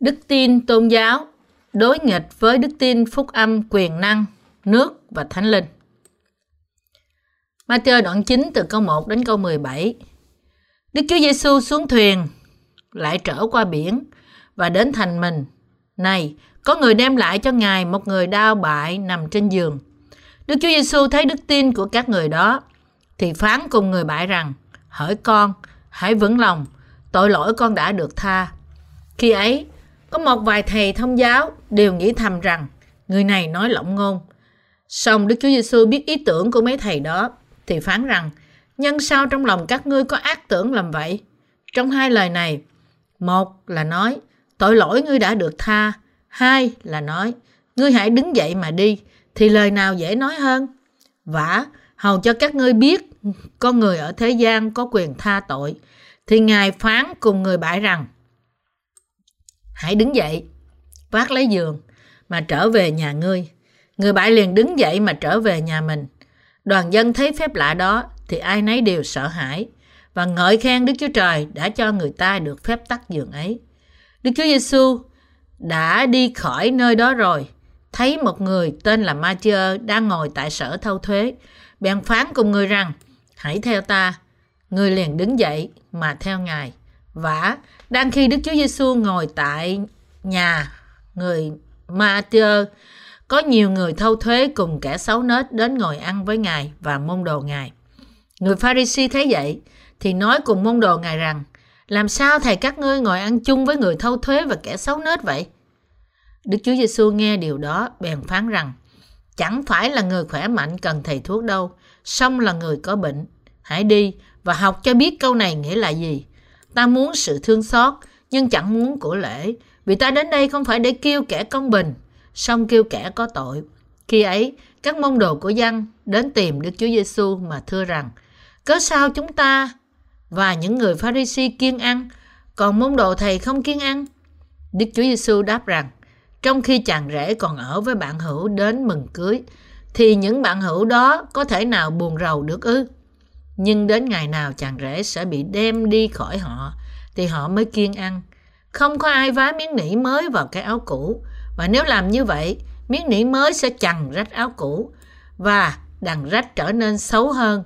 Đức tin tôn giáo đối nghịch với đức tin phúc âm quyền năng, nước và thánh linh. Matthew đoạn 9 từ câu 1 đến câu 17. Đức Chúa Giêsu xuống thuyền, lại trở qua biển và đến thành mình. Này, có người đem lại cho Ngài một người đau bại nằm trên giường. Đức Chúa Giêsu thấy đức tin của các người đó, thì phán cùng người bại rằng, hỡi con, hãy vững lòng, tội lỗi con đã được tha. Khi ấy, có một vài thầy thông giáo đều nghĩ thầm rằng người này nói lỏng ngôn. Song Đức Chúa Giêsu biết ý tưởng của mấy thầy đó thì phán rằng nhân sao trong lòng các ngươi có ác tưởng làm vậy? Trong hai lời này, một là nói tội lỗi ngươi đã được tha, hai là nói ngươi hãy đứng dậy mà đi thì lời nào dễ nói hơn? Vả, hầu cho các ngươi biết con người ở thế gian có quyền tha tội thì Ngài phán cùng người bại rằng Hãy đứng dậy, vác lấy giường mà trở về nhà ngươi. Người bại liền đứng dậy mà trở về nhà mình. Đoàn dân thấy phép lạ đó thì ai nấy đều sợ hãi và ngợi khen Đức Chúa Trời đã cho người ta được phép tắt giường ấy. Đức Chúa Giêsu đã đi khỏi nơi đó rồi, thấy một người tên là Matthew đang ngồi tại sở thâu thuế, bèn phán cùng người rằng: "Hãy theo ta." Người liền đứng dậy mà theo Ngài vả đang khi Đức Chúa Giêsu ngồi tại nhà người Matthew, có nhiều người thâu thuế cùng kẻ xấu nết đến ngồi ăn với Ngài và môn đồ Ngài. Người Pharisee thấy vậy thì nói cùng môn đồ Ngài rằng làm sao thầy các ngươi ngồi ăn chung với người thâu thuế và kẻ xấu nết vậy? Đức Chúa Giêsu nghe điều đó bèn phán rằng chẳng phải là người khỏe mạnh cần thầy thuốc đâu, song là người có bệnh. Hãy đi và học cho biết câu này nghĩa là gì. Ta muốn sự thương xót, nhưng chẳng muốn của lễ, vì ta đến đây không phải để kêu kẻ công bình, song kêu kẻ có tội. Khi ấy, các môn đồ của dân đến tìm Đức Chúa Giêsu mà thưa rằng, cớ sao chúng ta và những người Pharisee kiên ăn, còn môn đồ thầy không kiên ăn? Đức Chúa Giêsu đáp rằng, trong khi chàng rể còn ở với bạn hữu đến mừng cưới, thì những bạn hữu đó có thể nào buồn rầu được ư? Nhưng đến ngày nào chàng rể sẽ bị đem đi khỏi họ thì họ mới kiên ăn. Không có ai vá miếng nỉ mới vào cái áo cũ. Và nếu làm như vậy, miếng nỉ mới sẽ chằng rách áo cũ và đằng rách trở nên xấu hơn.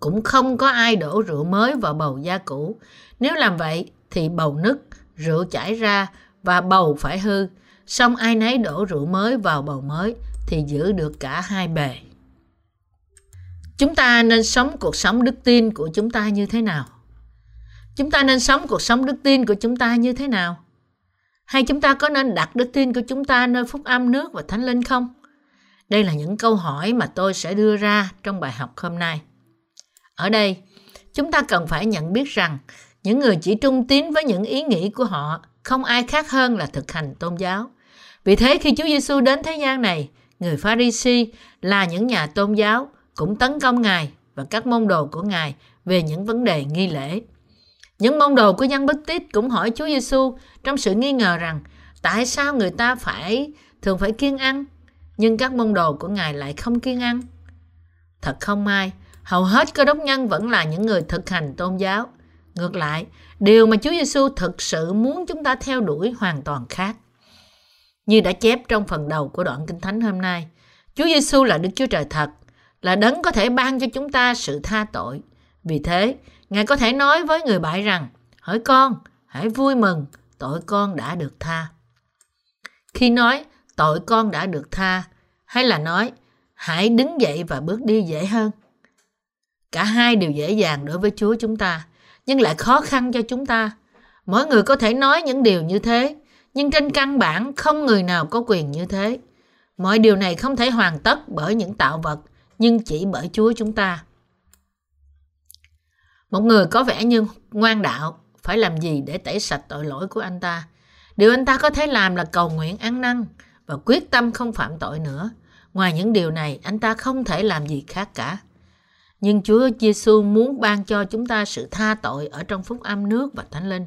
Cũng không có ai đổ rượu mới vào bầu da cũ. Nếu làm vậy thì bầu nứt, rượu chảy ra và bầu phải hư. Xong ai nấy đổ rượu mới vào bầu mới thì giữ được cả hai bề. Chúng ta nên sống cuộc sống đức tin của chúng ta như thế nào? Chúng ta nên sống cuộc sống đức tin của chúng ta như thế nào? Hay chúng ta có nên đặt đức tin của chúng ta nơi phúc âm nước và thánh linh không? Đây là những câu hỏi mà tôi sẽ đưa ra trong bài học hôm nay. Ở đây, chúng ta cần phải nhận biết rằng những người chỉ trung tín với những ý nghĩ của họ không ai khác hơn là thực hành tôn giáo. Vì thế khi Chúa Giêsu đến thế gian này, người Pharisee là những nhà tôn giáo cũng tấn công Ngài và các môn đồ của Ngài về những vấn đề nghi lễ. Những môn đồ của dân Bích Tít cũng hỏi Chúa Giêsu trong sự nghi ngờ rằng tại sao người ta phải thường phải kiêng ăn, nhưng các môn đồ của Ngài lại không kiêng ăn. Thật không may, hầu hết cơ đốc nhân vẫn là những người thực hành tôn giáo. Ngược lại, điều mà Chúa Giêsu thực sự muốn chúng ta theo đuổi hoàn toàn khác. Như đã chép trong phần đầu của đoạn Kinh Thánh hôm nay, Chúa Giêsu là Đức Chúa Trời thật, là đấng có thể ban cho chúng ta sự tha tội. Vì thế, Ngài có thể nói với người bại rằng, hỡi con, hãy vui mừng, tội con đã được tha. Khi nói tội con đã được tha, hay là nói hãy đứng dậy và bước đi dễ hơn. Cả hai đều dễ dàng đối với Chúa chúng ta, nhưng lại khó khăn cho chúng ta. Mỗi người có thể nói những điều như thế, nhưng trên căn bản không người nào có quyền như thế. Mọi điều này không thể hoàn tất bởi những tạo vật nhưng chỉ bởi Chúa chúng ta. Một người có vẻ như ngoan đạo phải làm gì để tẩy sạch tội lỗi của anh ta? Điều anh ta có thể làm là cầu nguyện ăn năn và quyết tâm không phạm tội nữa. Ngoài những điều này, anh ta không thể làm gì khác cả. Nhưng Chúa Giêsu muốn ban cho chúng ta sự tha tội ở trong phúc âm nước và thánh linh.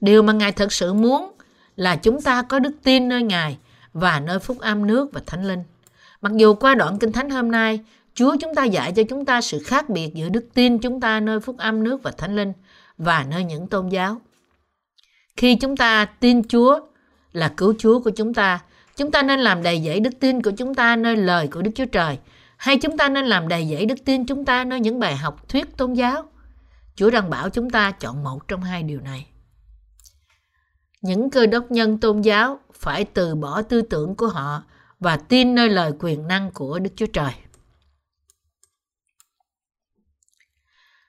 Điều mà Ngài thật sự muốn là chúng ta có đức tin nơi Ngài và nơi phúc âm nước và thánh linh. Mặc dù qua đoạn kinh thánh hôm nay, Chúa chúng ta dạy cho chúng ta sự khác biệt giữa đức tin chúng ta nơi phúc âm nước và thánh linh và nơi những tôn giáo. Khi chúng ta tin Chúa là cứu Chúa của chúng ta, chúng ta nên làm đầy dẫy đức tin của chúng ta nơi lời của Đức Chúa Trời, hay chúng ta nên làm đầy dẫy đức tin chúng ta nơi những bài học thuyết tôn giáo. Chúa đang bảo chúng ta chọn một trong hai điều này. Những cơ đốc nhân tôn giáo phải từ bỏ tư tưởng của họ và tin nơi lời quyền năng của Đức Chúa Trời.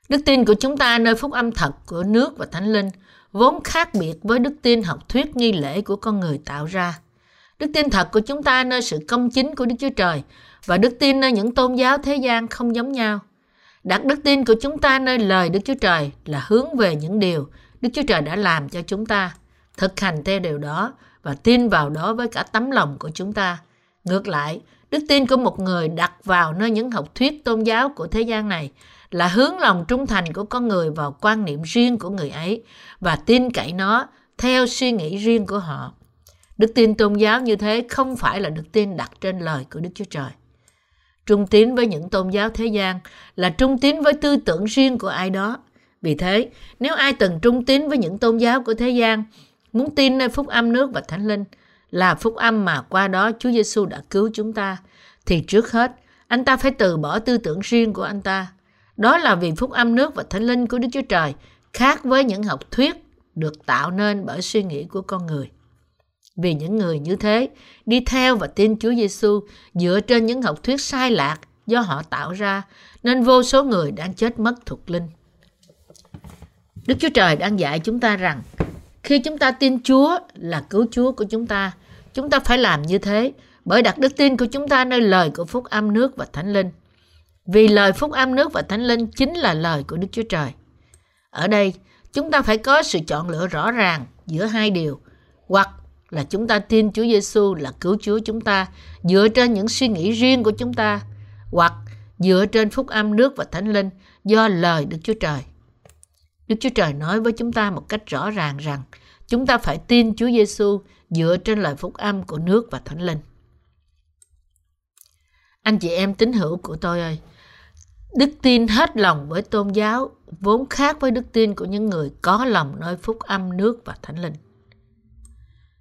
Đức tin của chúng ta nơi phúc âm thật của nước và thánh linh vốn khác biệt với đức tin học thuyết nghi lễ của con người tạo ra. Đức tin thật của chúng ta nơi sự công chính của Đức Chúa Trời và đức tin nơi những tôn giáo thế gian không giống nhau. Đặt đức tin của chúng ta nơi lời Đức Chúa Trời là hướng về những điều Đức Chúa Trời đã làm cho chúng ta, thực hành theo điều đó và tin vào đó với cả tấm lòng của chúng ta. Ngược lại, đức tin của một người đặt vào nơi những học thuyết tôn giáo của thế gian này là hướng lòng trung thành của con người vào quan niệm riêng của người ấy và tin cậy nó theo suy nghĩ riêng của họ. Đức tin tôn giáo như thế không phải là đức tin đặt trên lời của Đức Chúa Trời. Trung tín với những tôn giáo thế gian là trung tín với tư tưởng riêng của ai đó. Vì thế, nếu ai từng trung tín với những tôn giáo của thế gian, muốn tin nơi phúc âm nước và thánh linh, là phúc âm mà qua đó Chúa Giêsu đã cứu chúng ta, thì trước hết, anh ta phải từ bỏ tư tưởng riêng của anh ta đó là vì phúc âm nước và thánh linh của Đức Chúa Trời khác với những học thuyết được tạo nên bởi suy nghĩ của con người. Vì những người như thế đi theo và tin Chúa Giêsu dựa trên những học thuyết sai lạc do họ tạo ra nên vô số người đang chết mất thuộc linh. Đức Chúa Trời đang dạy chúng ta rằng khi chúng ta tin Chúa là cứu Chúa của chúng ta, chúng ta phải làm như thế bởi đặt đức tin của chúng ta nơi lời của phúc âm nước và thánh linh. Vì lời phúc âm nước và thánh linh chính là lời của Đức Chúa Trời. Ở đây, chúng ta phải có sự chọn lựa rõ ràng giữa hai điều. Hoặc là chúng ta tin Chúa Giêsu là cứu Chúa chúng ta dựa trên những suy nghĩ riêng của chúng ta, hoặc dựa trên phúc âm nước và thánh linh do lời Đức Chúa Trời. Đức Chúa Trời nói với chúng ta một cách rõ ràng rằng chúng ta phải tin Chúa Giêsu dựa trên lời phúc âm của nước và thánh linh. Anh chị em tín hữu của tôi ơi, Đức tin hết lòng với tôn giáo vốn khác với đức tin của những người có lòng nơi phúc âm nước và thánh linh.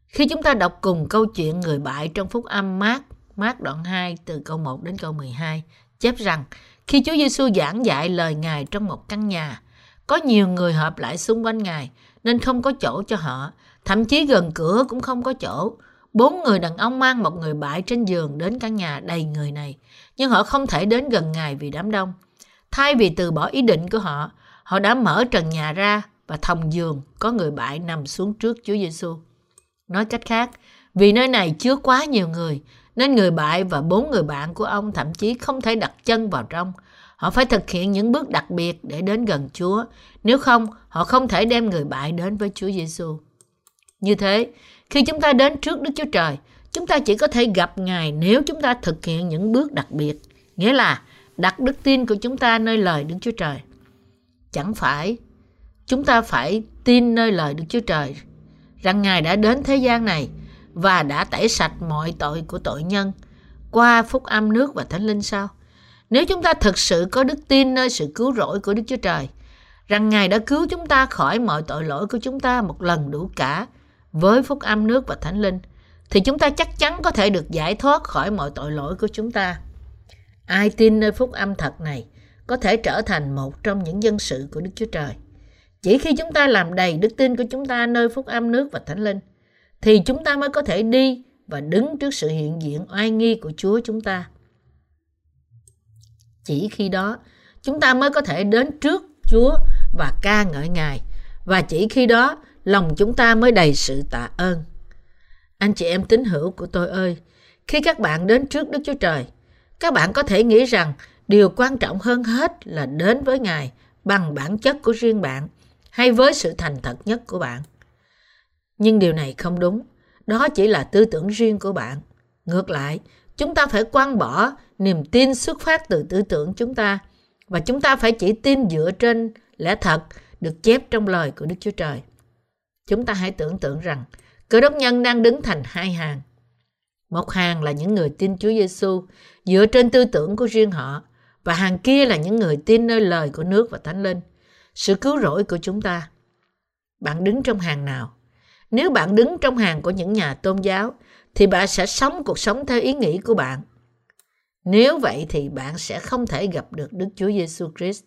Khi chúng ta đọc cùng câu chuyện người bại trong phúc âm mát, mát đoạn 2 từ câu 1 đến câu 12, chép rằng khi Chúa Giêsu giảng dạy lời Ngài trong một căn nhà, có nhiều người hợp lại xung quanh Ngài nên không có chỗ cho họ, thậm chí gần cửa cũng không có chỗ. Bốn người đàn ông mang một người bại trên giường đến căn nhà đầy người này, nhưng họ không thể đến gần Ngài vì đám đông. Thay vì từ bỏ ý định của họ, họ đã mở trần nhà ra và thòng giường có người bại nằm xuống trước Chúa Giêsu. Nói cách khác, vì nơi này chứa quá nhiều người, nên người bại và bốn người bạn của ông thậm chí không thể đặt chân vào trong. Họ phải thực hiện những bước đặc biệt để đến gần Chúa, nếu không họ không thể đem người bại đến với Chúa Giêsu. Như thế, khi chúng ta đến trước Đức Chúa Trời, chúng ta chỉ có thể gặp Ngài nếu chúng ta thực hiện những bước đặc biệt, nghĩa là đặt đức tin của chúng ta nơi lời Đức Chúa Trời. Chẳng phải chúng ta phải tin nơi lời Đức Chúa Trời rằng Ngài đã đến thế gian này và đã tẩy sạch mọi tội của tội nhân qua phúc âm nước và thánh linh sao? Nếu chúng ta thực sự có đức tin nơi sự cứu rỗi của Đức Chúa Trời, rằng Ngài đã cứu chúng ta khỏi mọi tội lỗi của chúng ta một lần đủ cả với phúc âm nước và thánh linh, thì chúng ta chắc chắn có thể được giải thoát khỏi mọi tội lỗi của chúng ta. Ai tin nơi phúc âm thật này có thể trở thành một trong những dân sự của Đức Chúa Trời. Chỉ khi chúng ta làm đầy đức tin của chúng ta nơi phúc âm nước và thánh linh, thì chúng ta mới có thể đi và đứng trước sự hiện diện oai nghi của Chúa chúng ta. Chỉ khi đó, chúng ta mới có thể đến trước Chúa và ca ngợi Ngài. Và chỉ khi đó, lòng chúng ta mới đầy sự tạ ơn. Anh chị em tín hữu của tôi ơi, khi các bạn đến trước Đức Chúa Trời, các bạn có thể nghĩ rằng điều quan trọng hơn hết là đến với Ngài bằng bản chất của riêng bạn hay với sự thành thật nhất của bạn. Nhưng điều này không đúng. Đó chỉ là tư tưởng riêng của bạn. Ngược lại, chúng ta phải quăng bỏ niềm tin xuất phát từ tư tưởng chúng ta và chúng ta phải chỉ tin dựa trên lẽ thật được chép trong lời của Đức Chúa Trời. Chúng ta hãy tưởng tượng rằng cơ đốc nhân đang đứng thành hai hàng. Một hàng là những người tin Chúa Giêsu dựa trên tư tưởng của riêng họ và hàng kia là những người tin nơi lời của nước và Thánh Linh, sự cứu rỗi của chúng ta. Bạn đứng trong hàng nào? Nếu bạn đứng trong hàng của những nhà tôn giáo, thì bạn sẽ sống cuộc sống theo ý nghĩ của bạn. Nếu vậy thì bạn sẽ không thể gặp được Đức Chúa Giêsu Christ,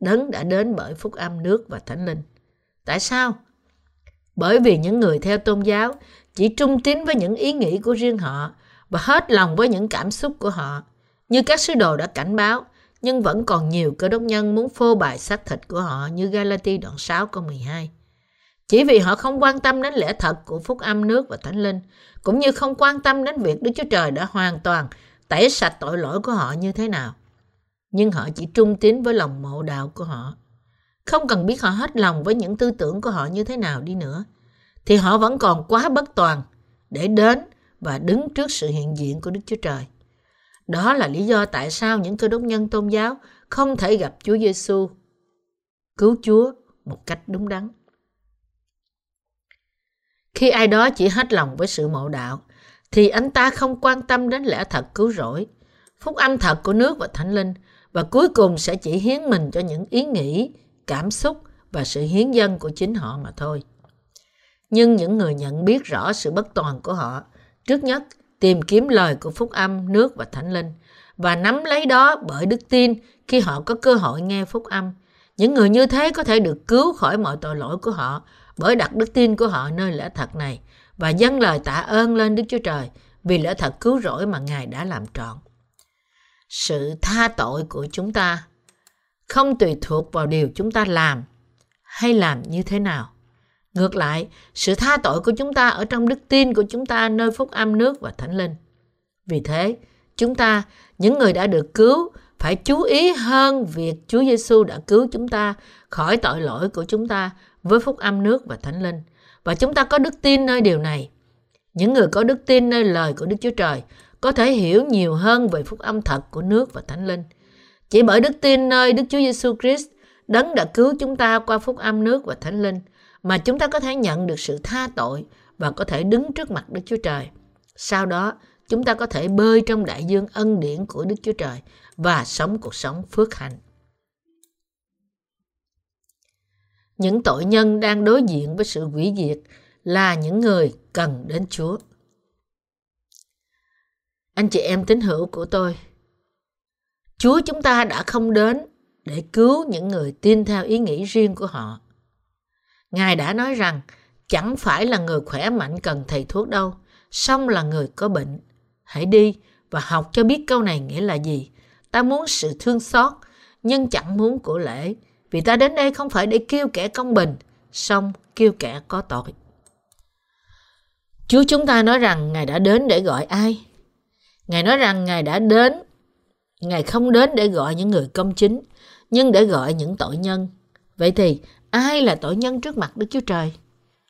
đấng đã đến bởi phúc âm nước và thánh linh. Tại sao? Bởi vì những người theo tôn giáo chỉ trung tín với những ý nghĩ của riêng họ và hết lòng với những cảm xúc của họ. Như các sứ đồ đã cảnh báo, nhưng vẫn còn nhiều cơ đốc nhân muốn phô bày xác thịt của họ như Galati đoạn 6 câu 12. Chỉ vì họ không quan tâm đến lẽ thật của phúc âm nước và thánh linh, cũng như không quan tâm đến việc Đức Chúa Trời đã hoàn toàn tẩy sạch tội lỗi của họ như thế nào. Nhưng họ chỉ trung tín với lòng mộ đạo của họ. Không cần biết họ hết lòng với những tư tưởng của họ như thế nào đi nữa, thì họ vẫn còn quá bất toàn để đến và đứng trước sự hiện diện của Đức Chúa Trời. Đó là lý do tại sao những cơ đốc nhân tôn giáo không thể gặp Chúa Giêsu cứu Chúa một cách đúng đắn. Khi ai đó chỉ hết lòng với sự mộ đạo, thì anh ta không quan tâm đến lẽ thật cứu rỗi, phúc âm thật của nước và thánh linh, và cuối cùng sẽ chỉ hiến mình cho những ý nghĩ, cảm xúc và sự hiến dân của chính họ mà thôi. Nhưng những người nhận biết rõ sự bất toàn của họ, trước nhất tìm kiếm lời của phúc âm, nước và thánh linh, và nắm lấy đó bởi đức tin khi họ có cơ hội nghe phúc âm. Những người như thế có thể được cứu khỏi mọi tội lỗi của họ bởi đặt đức tin của họ nơi lẽ thật này và dâng lời tạ ơn lên Đức Chúa Trời vì lẽ thật cứu rỗi mà Ngài đã làm trọn. Sự tha tội của chúng ta không tùy thuộc vào điều chúng ta làm hay làm như thế nào. Ngược lại, sự tha tội của chúng ta ở trong đức tin của chúng ta nơi phúc âm nước và thánh linh. Vì thế, chúng ta, những người đã được cứu, phải chú ý hơn việc Chúa Giêsu đã cứu chúng ta khỏi tội lỗi của chúng ta với phúc âm nước và thánh linh. Và chúng ta có đức tin nơi điều này. Những người có đức tin nơi lời của Đức Chúa Trời có thể hiểu nhiều hơn về phúc âm thật của nước và thánh linh. Chỉ bởi đức tin nơi Đức Chúa Giêsu Christ, đấng đã cứu chúng ta qua phúc âm nước và thánh linh, mà chúng ta có thể nhận được sự tha tội và có thể đứng trước mặt Đức Chúa Trời. Sau đó, chúng ta có thể bơi trong đại dương ân điển của Đức Chúa Trời và sống cuộc sống phước hạnh. Những tội nhân đang đối diện với sự hủy diệt là những người cần đến Chúa. Anh chị em tín hữu của tôi, Chúa chúng ta đã không đến để cứu những người tin theo ý nghĩ riêng của họ. Ngài đã nói rằng chẳng phải là người khỏe mạnh cần thầy thuốc đâu, song là người có bệnh. Hãy đi và học cho biết câu này nghĩa là gì. Ta muốn sự thương xót, nhưng chẳng muốn của lễ, vì ta đến đây không phải để kêu kẻ công bình, song kêu kẻ có tội. Chúa chúng ta nói rằng Ngài đã đến để gọi ai? Ngài nói rằng Ngài đã đến, Ngài không đến để gọi những người công chính, nhưng để gọi những tội nhân. Vậy thì ai là tội nhân trước mặt Đức Chúa Trời?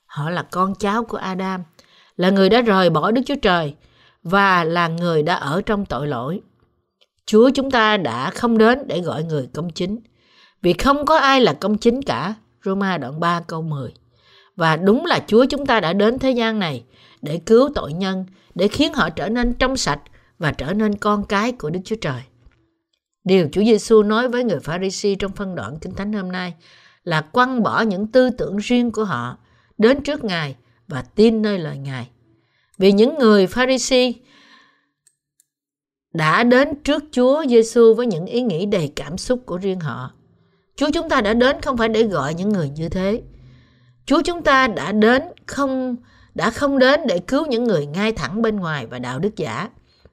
Họ là con cháu của Adam, là người đã rời bỏ Đức Chúa Trời và là người đã ở trong tội lỗi. Chúa chúng ta đã không đến để gọi người công chính, vì không có ai là công chính cả. Roma đoạn 3 câu 10. Và đúng là Chúa chúng ta đã đến thế gian này để cứu tội nhân, để khiến họ trở nên trong sạch và trở nên con cái của Đức Chúa Trời. Điều Chúa Giêsu nói với người Pharisee trong phân đoạn Kinh Thánh hôm nay là quăng bỏ những tư tưởng riêng của họ đến trước Ngài và tin nơi lời Ngài. Vì những người Pharisee đã đến trước Chúa Giêsu với những ý nghĩ đầy cảm xúc của riêng họ. Chúa chúng ta đã đến không phải để gọi những người như thế. Chúa chúng ta đã đến không đã không đến để cứu những người ngay thẳng bên ngoài và đạo đức giả,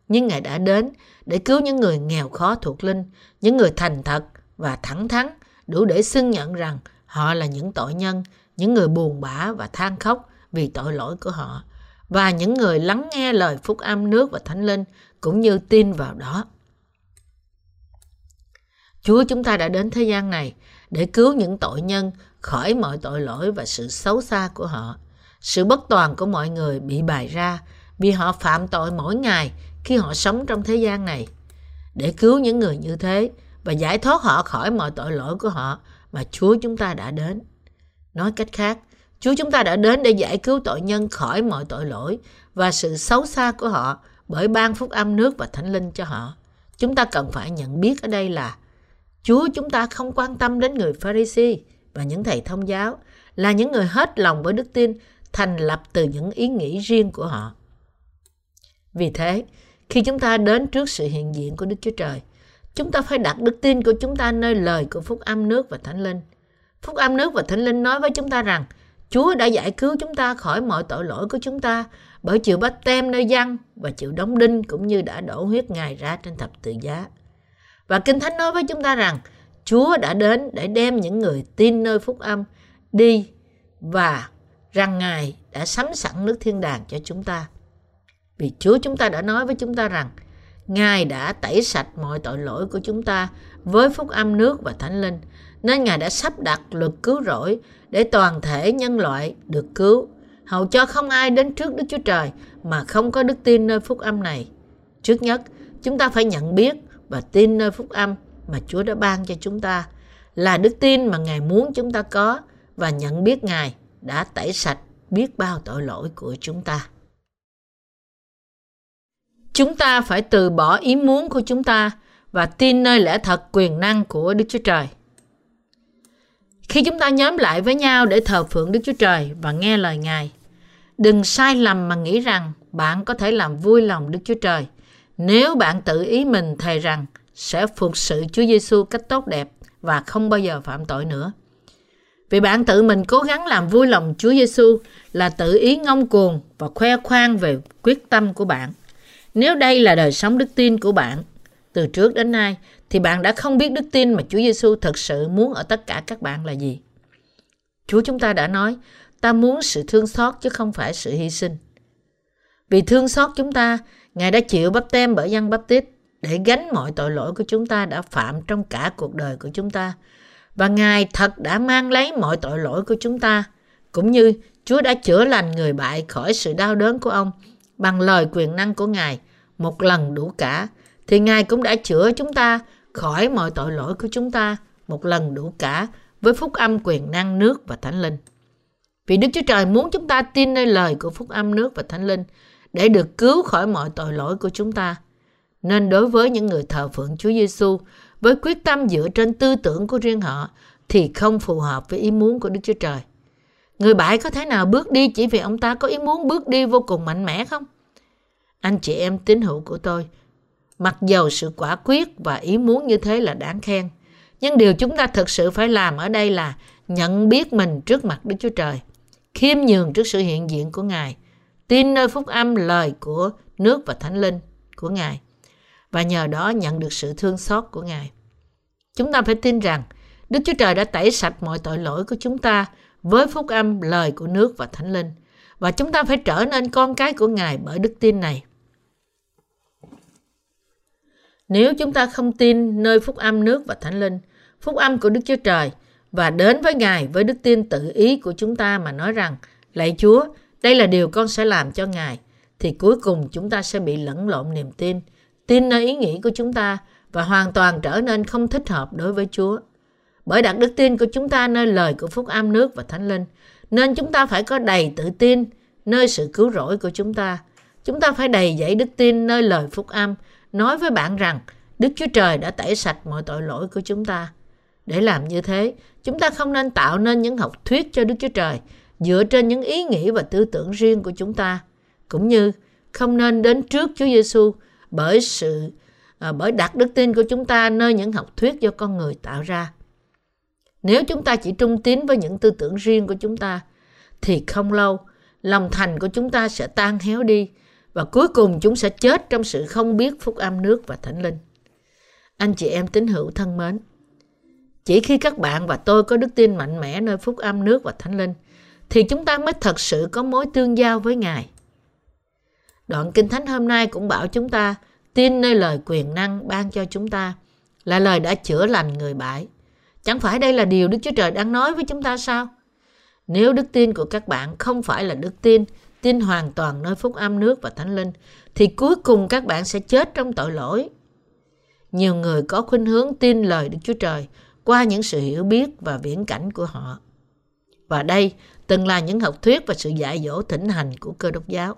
nhưng Ngài đã đến để cứu những người nghèo khó thuộc linh, những người thành thật và thẳng thắn, đủ để xưng nhận rằng họ là những tội nhân, những người buồn bã và than khóc vì tội lỗi của họ, và những người lắng nghe lời phúc âm nước và thánh linh cũng như tin vào đó. Chúa chúng ta đã đến thế gian này để cứu những tội nhân khỏi mọi tội lỗi và sự xấu xa của họ. Sự bất toàn của mọi người bị bày ra vì họ phạm tội mỗi ngày khi họ sống trong thế gian này. Để cứu những người như thế và giải thoát họ khỏi mọi tội lỗi của họ mà Chúa chúng ta đã đến. Nói cách khác, Chúa chúng ta đã đến để giải cứu tội nhân khỏi mọi tội lỗi và sự xấu xa của họ bởi ban phúc âm nước và thánh linh cho họ. Chúng ta cần phải nhận biết ở đây là Chúa chúng ta không quan tâm đến người Pharisee và những thầy thông giáo là những người hết lòng với đức tin thành lập từ những ý nghĩ riêng của họ. Vì thế, khi chúng ta đến trước sự hiện diện của Đức Chúa Trời, chúng ta phải đặt đức tin của chúng ta nơi lời của Phúc Âm nước và Thánh Linh. Phúc Âm nước và Thánh Linh nói với chúng ta rằng Chúa đã giải cứu chúng ta khỏi mọi tội lỗi của chúng ta bởi chịu bắt tem nơi dân và chịu đóng đinh cũng như đã đổ huyết Ngài ra trên thập tự giá. Và Kinh Thánh nói với chúng ta rằng Chúa đã đến để đem những người tin nơi phúc âm đi và rằng Ngài đã sắm sẵn nước thiên đàng cho chúng ta. Vì Chúa chúng ta đã nói với chúng ta rằng Ngài đã tẩy sạch mọi tội lỗi của chúng ta với phúc âm nước và thánh linh, nên Ngài đã sắp đặt luật cứu rỗi để toàn thể nhân loại được cứu, hầu cho không ai đến trước Đức Chúa Trời mà không có đức tin nơi phúc âm này. Trước nhất, chúng ta phải nhận biết và tin nơi phúc âm mà Chúa đã ban cho chúng ta là đức tin mà Ngài muốn chúng ta có và nhận biết Ngài đã tẩy sạch biết bao tội lỗi của chúng ta. Chúng ta phải từ bỏ ý muốn của chúng ta và tin nơi lẽ thật quyền năng của Đức Chúa Trời. Khi chúng ta nhóm lại với nhau để thờ phượng Đức Chúa Trời và nghe lời Ngài, đừng sai lầm mà nghĩ rằng bạn có thể làm vui lòng Đức Chúa Trời nếu bạn tự ý mình thề rằng sẽ phục sự Chúa Giêsu cách tốt đẹp và không bao giờ phạm tội nữa. Vì bạn tự mình cố gắng làm vui lòng Chúa Giêsu là tự ý ngông cuồng và khoe khoang về quyết tâm của bạn. Nếu đây là đời sống đức tin của bạn từ trước đến nay thì bạn đã không biết đức tin mà Chúa Giêsu thật sự muốn ở tất cả các bạn là gì. Chúa chúng ta đã nói, ta muốn sự thương xót chứ không phải sự hy sinh. Vì thương xót chúng ta, Ngài đã chịu bắp tem bởi dân bắp tít để gánh mọi tội lỗi của chúng ta đã phạm trong cả cuộc đời của chúng ta. Và Ngài thật đã mang lấy mọi tội lỗi của chúng ta, cũng như Chúa đã chữa lành người bại khỏi sự đau đớn của ông bằng lời quyền năng của Ngài một lần đủ cả, thì Ngài cũng đã chữa chúng ta khỏi mọi tội lỗi của chúng ta một lần đủ cả với phúc âm quyền năng nước và thánh linh. Vì Đức Chúa Trời muốn chúng ta tin nơi lời của phúc âm nước và thánh linh để được cứu khỏi mọi tội lỗi của chúng ta. Nên đối với những người thờ phượng Chúa Giêsu với quyết tâm dựa trên tư tưởng của riêng họ thì không phù hợp với ý muốn của Đức Chúa Trời. Người bại có thể nào bước đi chỉ vì ông ta có ý muốn bước đi vô cùng mạnh mẽ không? Anh chị em tín hữu của tôi, mặc dầu sự quả quyết và ý muốn như thế là đáng khen, nhưng điều chúng ta thực sự phải làm ở đây là nhận biết mình trước mặt Đức Chúa Trời, khiêm nhường trước sự hiện diện của Ngài, tin nơi phúc âm lời của nước và thánh linh của Ngài và nhờ đó nhận được sự thương xót của Ngài. Chúng ta phải tin rằng Đức Chúa Trời đã tẩy sạch mọi tội lỗi của chúng ta với phúc âm lời của nước và thánh linh và chúng ta phải trở nên con cái của Ngài bởi đức tin này. Nếu chúng ta không tin nơi phúc âm nước và thánh linh, phúc âm của Đức Chúa Trời và đến với Ngài với đức tin tự ý của chúng ta mà nói rằng Lạy Chúa, đây là điều con sẽ làm cho Ngài, thì cuối cùng chúng ta sẽ bị lẫn lộn niềm tin, tin nơi ý nghĩ của chúng ta và hoàn toàn trở nên không thích hợp đối với Chúa. Bởi đặt đức tin của chúng ta nơi lời của phúc âm nước và thánh linh, nên chúng ta phải có đầy tự tin nơi sự cứu rỗi của chúng ta. Chúng ta phải đầy dẫy đức tin nơi lời phúc âm, nói với bạn rằng Đức Chúa Trời đã tẩy sạch mọi tội lỗi của chúng ta. Để làm như thế, chúng ta không nên tạo nên những học thuyết cho Đức Chúa Trời dựa trên những ý nghĩ và tư tưởng riêng của chúng ta, cũng như không nên đến trước Chúa Giêsu bởi sự à, bởi đặt đức tin của chúng ta nơi những học thuyết do con người tạo ra. Nếu chúng ta chỉ trung tín với những tư tưởng riêng của chúng ta, thì không lâu, lòng thành của chúng ta sẽ tan héo đi và cuối cùng chúng sẽ chết trong sự không biết phúc âm nước và thánh linh. Anh chị em tín hữu thân mến, chỉ khi các bạn và tôi có đức tin mạnh mẽ nơi phúc âm nước và thánh linh, thì chúng ta mới thật sự có mối tương giao với Ngài. Đoạn Kinh Thánh hôm nay cũng bảo chúng ta tin nơi lời quyền năng ban cho chúng ta là lời đã chữa lành người bại. Chẳng phải đây là điều Đức Chúa Trời đang nói với chúng ta sao? Nếu đức tin của các bạn không phải là đức tin, tin hoàn toàn nơi phúc âm nước và thánh linh, thì cuối cùng các bạn sẽ chết trong tội lỗi. Nhiều người có khuynh hướng tin lời Đức Chúa Trời qua những sự hiểu biết và viễn cảnh của họ. Và đây từng là những học thuyết và sự dạy dỗ thỉnh hành của cơ đốc giáo.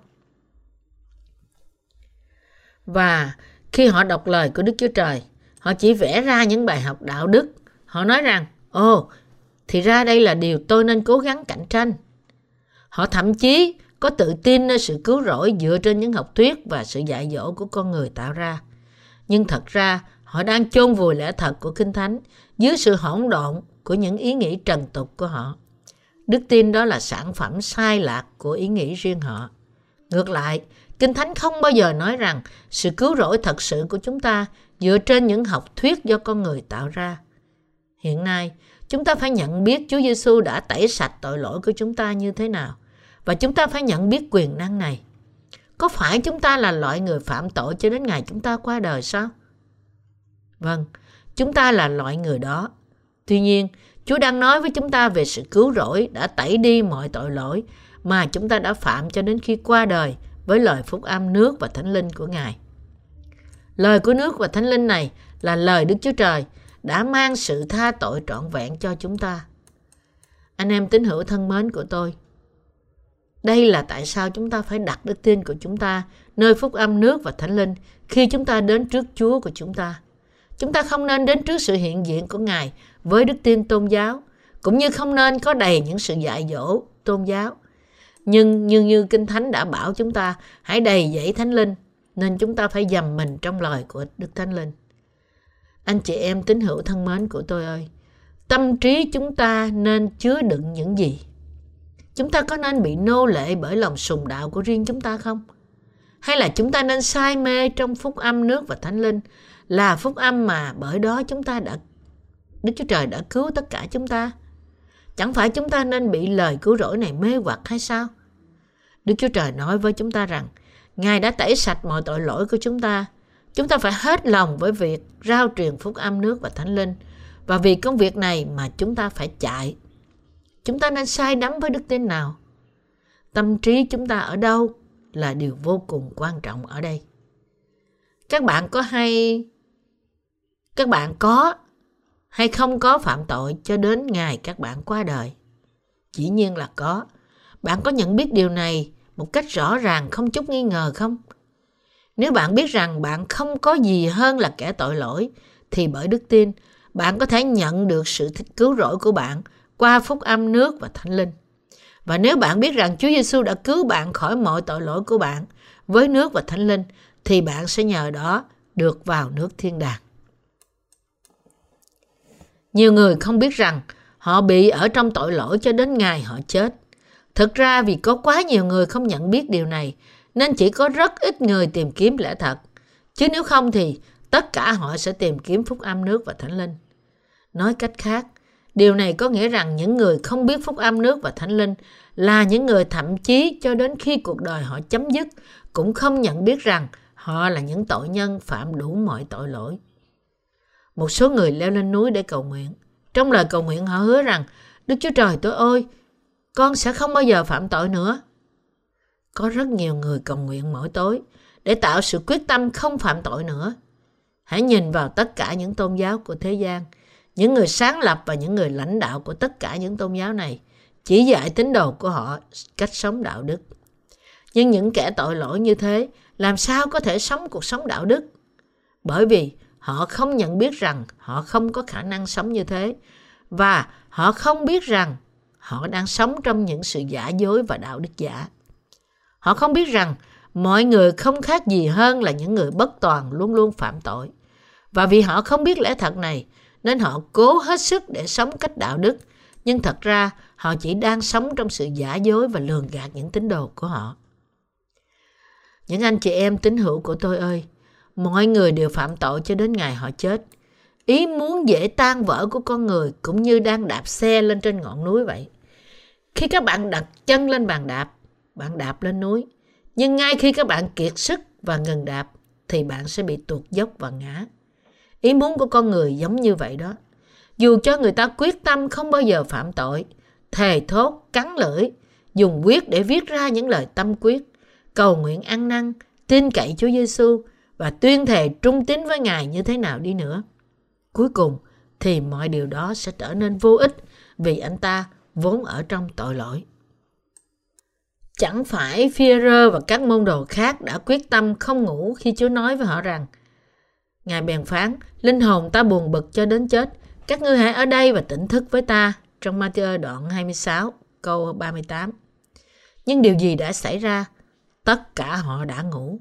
Và khi họ đọc lời của Đức Chúa Trời, họ chỉ vẽ ra những bài học đạo đức. Họ nói rằng, ồ, thì ra đây là điều tôi nên cố gắng cạnh tranh. Họ thậm chí có tự tin nơi sự cứu rỗi dựa trên những học thuyết và sự dạy dỗ của con người tạo ra. Nhưng thật ra, họ đang chôn vùi lẽ thật của Kinh Thánh dưới sự hỗn độn của những ý nghĩ trần tục của họ. Đức tin đó là sản phẩm sai lạc của ý nghĩ riêng họ. Ngược lại, Kinh Thánh không bao giờ nói rằng sự cứu rỗi thật sự của chúng ta dựa trên những học thuyết do con người tạo ra. Hiện nay, chúng ta phải nhận biết Chúa Giêsu đã tẩy sạch tội lỗi của chúng ta như thế nào và chúng ta phải nhận biết quyền năng này. Có phải chúng ta là loại người phạm tội cho đến ngày chúng ta qua đời sao? Vâng, chúng ta là loại người đó. Tuy nhiên, Chúa đang nói với chúng ta về sự cứu rỗi đã tẩy đi mọi tội lỗi mà chúng ta đã phạm cho đến khi qua đời với lời phúc âm nước và thánh linh của Ngài. Lời của nước và thánh linh này là lời Đức Chúa Trời đã mang sự tha tội trọn vẹn cho chúng ta. Anh em tín hữu thân mến của tôi, đây là tại sao chúng ta phải đặt đức tin của chúng ta nơi phúc âm nước và thánh linh khi chúng ta đến trước Chúa của chúng ta. Chúng ta không nên đến trước sự hiện diện của Ngài với đức tin tôn giáo, cũng như không nên có đầy những sự dạy dỗ tôn giáo. Nhưng như như Kinh Thánh đã bảo chúng ta hãy đầy dẫy Thánh Linh, nên chúng ta phải dầm mình trong lời của Đức Thánh Linh. Anh chị em tín hữu thân mến của tôi ơi, tâm trí chúng ta nên chứa đựng những gì? Chúng ta có nên bị nô lệ bởi lòng sùng đạo của riêng chúng ta không? Hay là chúng ta nên say mê trong phúc âm nước và thánh linh là phúc âm mà bởi đó chúng ta đã Đức Chúa Trời đã cứu tất cả chúng ta? Chẳng phải chúng ta nên bị lời cứu rỗi này mê hoặc hay sao? Đức Chúa Trời nói với chúng ta rằng Ngài đã tẩy sạch mọi tội lỗi của chúng ta. Chúng ta phải hết lòng với việc rao truyền phúc âm nước và thánh linh. Và vì công việc này mà chúng ta phải chạy Chúng ta nên sai đắm với đức tin nào? Tâm trí chúng ta ở đâu là điều vô cùng quan trọng ở đây. Các bạn có hay, các bạn có hay không có phạm tội cho đến ngày các bạn qua đời? Dĩ nhiên là có. Bạn có nhận biết điều này một cách rõ ràng, không chút nghi ngờ không? Nếu bạn biết rằng bạn không có gì hơn là kẻ tội lỗi, thì bởi đức tin, bạn có thể nhận được sự cứu rỗi của bạn qua phúc âm nước và thánh linh. Và nếu bạn biết rằng Chúa Giêsu đã cứu bạn khỏi mọi tội lỗi của bạn với nước và thánh linh, thì bạn sẽ nhờ đó được vào nước thiên đàng. Nhiều người không biết rằng họ bị ở trong tội lỗi cho đến ngày họ chết. Thực ra vì có quá nhiều người không nhận biết điều này, nên chỉ có rất ít người tìm kiếm lẽ thật. Chứ nếu không thì tất cả họ sẽ tìm kiếm phúc âm nước và thánh linh. Nói cách khác, Điều này có nghĩa rằng những người không biết phúc âm nước và thánh linh là những người thậm chí cho đến khi cuộc đời họ chấm dứt cũng không nhận biết rằng họ là những tội nhân phạm đủ mọi tội lỗi. Một số người leo lên núi để cầu nguyện. Trong lời cầu nguyện họ hứa rằng Đức Chúa Trời tôi ơi, con sẽ không bao giờ phạm tội nữa. Có rất nhiều người cầu nguyện mỗi tối để tạo sự quyết tâm không phạm tội nữa. Hãy nhìn vào tất cả những tôn giáo của thế gian – những người sáng lập và những người lãnh đạo của tất cả những tôn giáo này, chỉ dạy tín đồ của họ cách sống đạo đức. Nhưng những kẻ tội lỗi như thế làm sao có thể sống cuộc sống đạo đức? Bởi vì họ không nhận biết rằng họ không có khả năng sống như thế và họ không biết rằng họ đang sống trong những sự giả dối và đạo đức giả. Họ không biết rằng mọi người không khác gì hơn là những người bất toàn luôn luôn phạm tội. Và vì họ không biết lẽ thật này, nên họ cố hết sức để sống cách đạo đức, nhưng thật ra họ chỉ đang sống trong sự giả dối và lường gạt những tín đồ của họ. Những anh chị em tín hữu của tôi ơi, mọi người đều phạm tội cho đến ngày họ chết. Ý muốn dễ tan vỡ của con người cũng như đang đạp xe lên trên ngọn núi vậy. Khi các bạn đặt chân lên bàn đạp, bạn đạp lên núi. Nhưng ngay khi các bạn kiệt sức và ngừng đạp, thì bạn sẽ bị tuột dốc và ngã. Ý muốn của con người giống như vậy đó. Dù cho người ta quyết tâm không bao giờ phạm tội, thề thốt, cắn lưỡi, dùng quyết để viết ra những lời tâm quyết, cầu nguyện ăn năn, tin cậy Chúa Giêsu và tuyên thề trung tín với Ngài như thế nào đi nữa. Cuối cùng thì mọi điều đó sẽ trở nên vô ích vì anh ta vốn ở trong tội lỗi. Chẳng phải Führer và các môn đồ khác đã quyết tâm không ngủ khi Chúa nói với họ rằng Ngài bèn phán, linh hồn ta buồn bực cho đến chết. Các ngươi hãy ở đây và tỉnh thức với ta. Trong Matthew đoạn 26, câu 38. Nhưng điều gì đã xảy ra? Tất cả họ đã ngủ.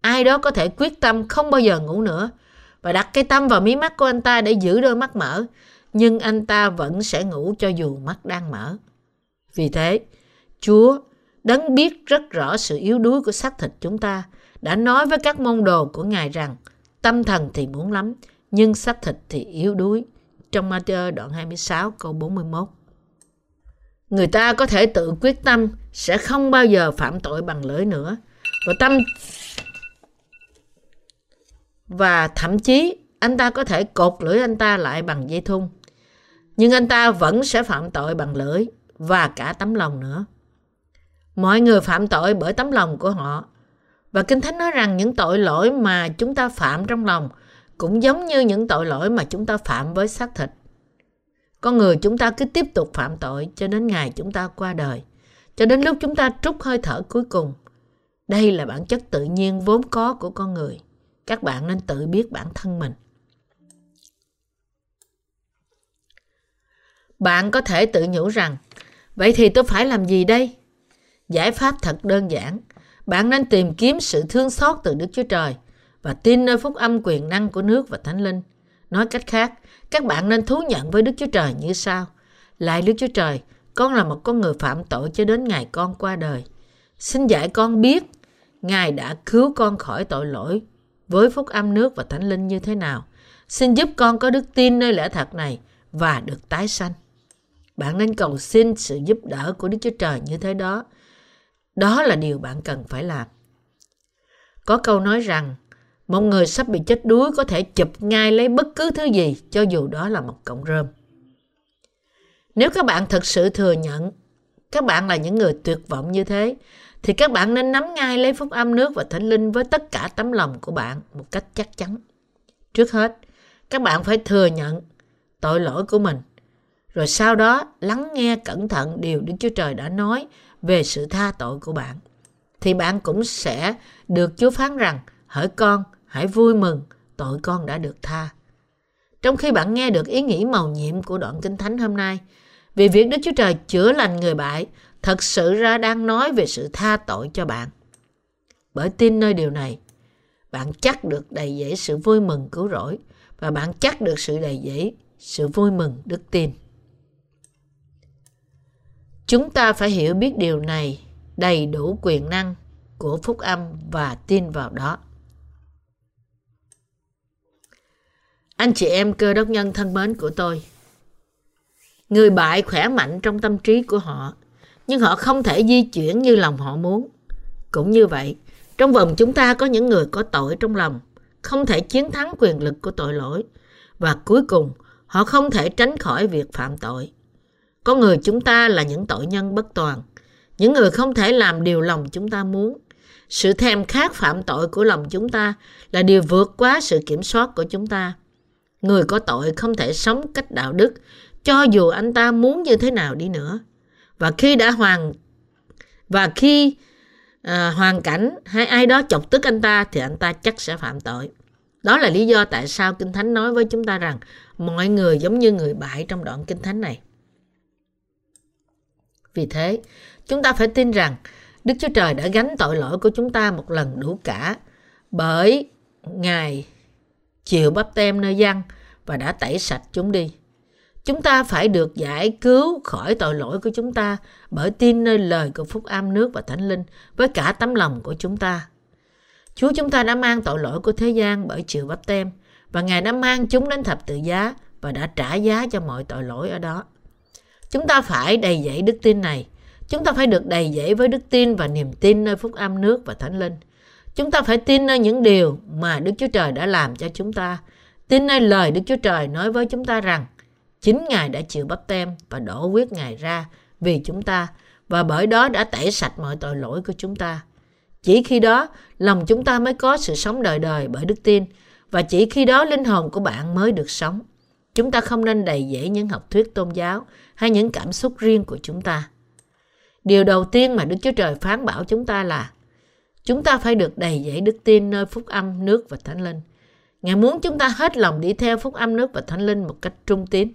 Ai đó có thể quyết tâm không bao giờ ngủ nữa và đặt cái tâm vào mí mắt của anh ta để giữ đôi mắt mở, nhưng anh ta vẫn sẽ ngủ cho dù mắt đang mở. Vì thế, Chúa, đấng biết rất rõ sự yếu đuối của xác thịt chúng ta, đã nói với các môn đồ của Ngài rằng tâm thần thì muốn lắm, nhưng xác thịt thì yếu đuối. Trong Matthew đoạn 26 câu 41 Người ta có thể tự quyết tâm sẽ không bao giờ phạm tội bằng lưỡi nữa. Và tâm và thậm chí anh ta có thể cột lưỡi anh ta lại bằng dây thun. Nhưng anh ta vẫn sẽ phạm tội bằng lưỡi và cả tấm lòng nữa. Mọi người phạm tội bởi tấm lòng của họ. Và Kinh Thánh nói rằng những tội lỗi mà chúng ta phạm trong lòng cũng giống như những tội lỗi mà chúng ta phạm với xác thịt. Con người chúng ta cứ tiếp tục phạm tội cho đến ngày chúng ta qua đời, cho đến lúc chúng ta trút hơi thở cuối cùng. Đây là bản chất tự nhiên vốn có của con người. Các bạn nên tự biết bản thân mình. Bạn có thể tự nhủ rằng, vậy thì tôi phải làm gì đây? Giải pháp thật đơn giản. Bạn nên tìm kiếm sự thương xót từ Đức Chúa Trời và tin nơi phúc âm quyền năng của nước và Thánh Linh. Nói cách khác, các bạn nên thú nhận với Đức Chúa Trời như sau. Lại Đức Chúa Trời, con là một con người phạm tội cho đến ngày con qua đời. Xin dạy con biết Ngài đã cứu con khỏi tội lỗi với phúc âm nước và thánh linh như thế nào. Xin giúp con có đức tin nơi lẽ thật này và được tái sanh. Bạn nên cầu xin sự giúp đỡ của Đức Chúa Trời như thế đó. Đó là điều bạn cần phải làm. Có câu nói rằng một người sắp bị chết đuối có thể chụp ngay lấy bất cứ thứ gì cho dù đó là một cọng rơm. Nếu các bạn thực sự thừa nhận các bạn là những người tuyệt vọng như thế thì các bạn nên nắm ngay lấy phúc âm nước và thánh linh với tất cả tấm lòng của bạn một cách chắc chắn. Trước hết, các bạn phải thừa nhận tội lỗi của mình. Rồi sau đó lắng nghe cẩn thận điều Đức Chúa Trời đã nói về sự tha tội của bạn. Thì bạn cũng sẽ được Chúa phán rằng, hỡi con, hãy vui mừng, tội con đã được tha. Trong khi bạn nghe được ý nghĩ màu nhiệm của đoạn Kinh Thánh hôm nay, vì việc Đức Chúa Trời chữa lành người bại thật sự ra đang nói về sự tha tội cho bạn. Bởi tin nơi điều này, bạn chắc được đầy dẫy sự vui mừng cứu rỗi và bạn chắc được sự đầy dẫy sự vui mừng đức tin. Chúng ta phải hiểu biết điều này đầy đủ quyền năng của phúc âm và tin vào đó. Anh chị em cơ đốc nhân thân mến của tôi, người bại khỏe mạnh trong tâm trí của họ nhưng họ không thể di chuyển như lòng họ muốn. Cũng như vậy, trong vòng chúng ta có những người có tội trong lòng, không thể chiến thắng quyền lực của tội lỗi, và cuối cùng họ không thể tránh khỏi việc phạm tội. Có người chúng ta là những tội nhân bất toàn, những người không thể làm điều lòng chúng ta muốn. Sự thèm khát phạm tội của lòng chúng ta là điều vượt quá sự kiểm soát của chúng ta. Người có tội không thể sống cách đạo đức, cho dù anh ta muốn như thế nào đi nữa và khi đã hoàn và khi à, hoàn cảnh hay ai đó chọc tức anh ta thì anh ta chắc sẽ phạm tội đó là lý do tại sao kinh thánh nói với chúng ta rằng mọi người giống như người bại trong đoạn kinh thánh này vì thế, chúng ta phải tin rằng đức chúa trời đã gánh tội lỗi của chúng ta một lần đủ cả bởi ngài chịu bắp tem nơi dân và đã tẩy sạch chúng đi Chúng ta phải được giải cứu khỏi tội lỗi của chúng ta bởi tin nơi lời của Phúc Âm nước và Thánh Linh với cả tấm lòng của chúng ta. Chúa chúng ta đã mang tội lỗi của thế gian bởi chịu bắp tem và Ngài đã mang chúng đến thập tự giá và đã trả giá cho mọi tội lỗi ở đó. Chúng ta phải đầy dẫy đức tin này. Chúng ta phải được đầy dẫy với đức tin và niềm tin nơi Phúc Âm nước và Thánh Linh. Chúng ta phải tin nơi những điều mà Đức Chúa Trời đã làm cho chúng ta. Tin nơi lời Đức Chúa Trời nói với chúng ta rằng Chính Ngài đã chịu bắp tem và đổ huyết Ngài ra vì chúng ta và bởi đó đã tẩy sạch mọi tội lỗi của chúng ta. Chỉ khi đó, lòng chúng ta mới có sự sống đời đời bởi đức tin và chỉ khi đó linh hồn của bạn mới được sống. Chúng ta không nên đầy dễ những học thuyết tôn giáo hay những cảm xúc riêng của chúng ta. Điều đầu tiên mà Đức Chúa Trời phán bảo chúng ta là chúng ta phải được đầy dẫy đức tin nơi phúc âm, nước và thánh linh. Ngài muốn chúng ta hết lòng đi theo phúc âm nước và thánh linh một cách trung tín.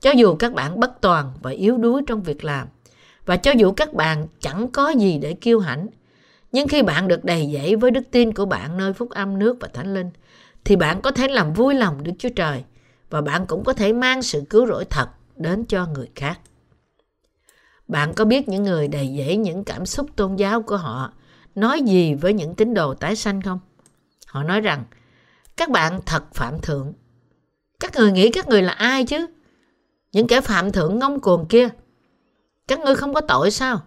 Cho dù các bạn bất toàn và yếu đuối trong việc làm, Và cho dù các bạn chẳng có gì để kiêu hãnh, nhưng khi bạn được đầy dẫy với đức tin của bạn nơi phúc âm nước và thánh linh, thì bạn có thể làm vui lòng Đức Chúa Trời và bạn cũng có thể mang sự cứu rỗi thật đến cho người khác. Bạn có biết những người đầy dẫy những cảm xúc tôn giáo của họ nói gì với những tín đồ tái sanh không? Họ nói rằng, các bạn thật phạm thượng. Các người nghĩ các người là ai chứ? Những kẻ phạm thượng ngông cuồng kia. Các ngươi không có tội sao?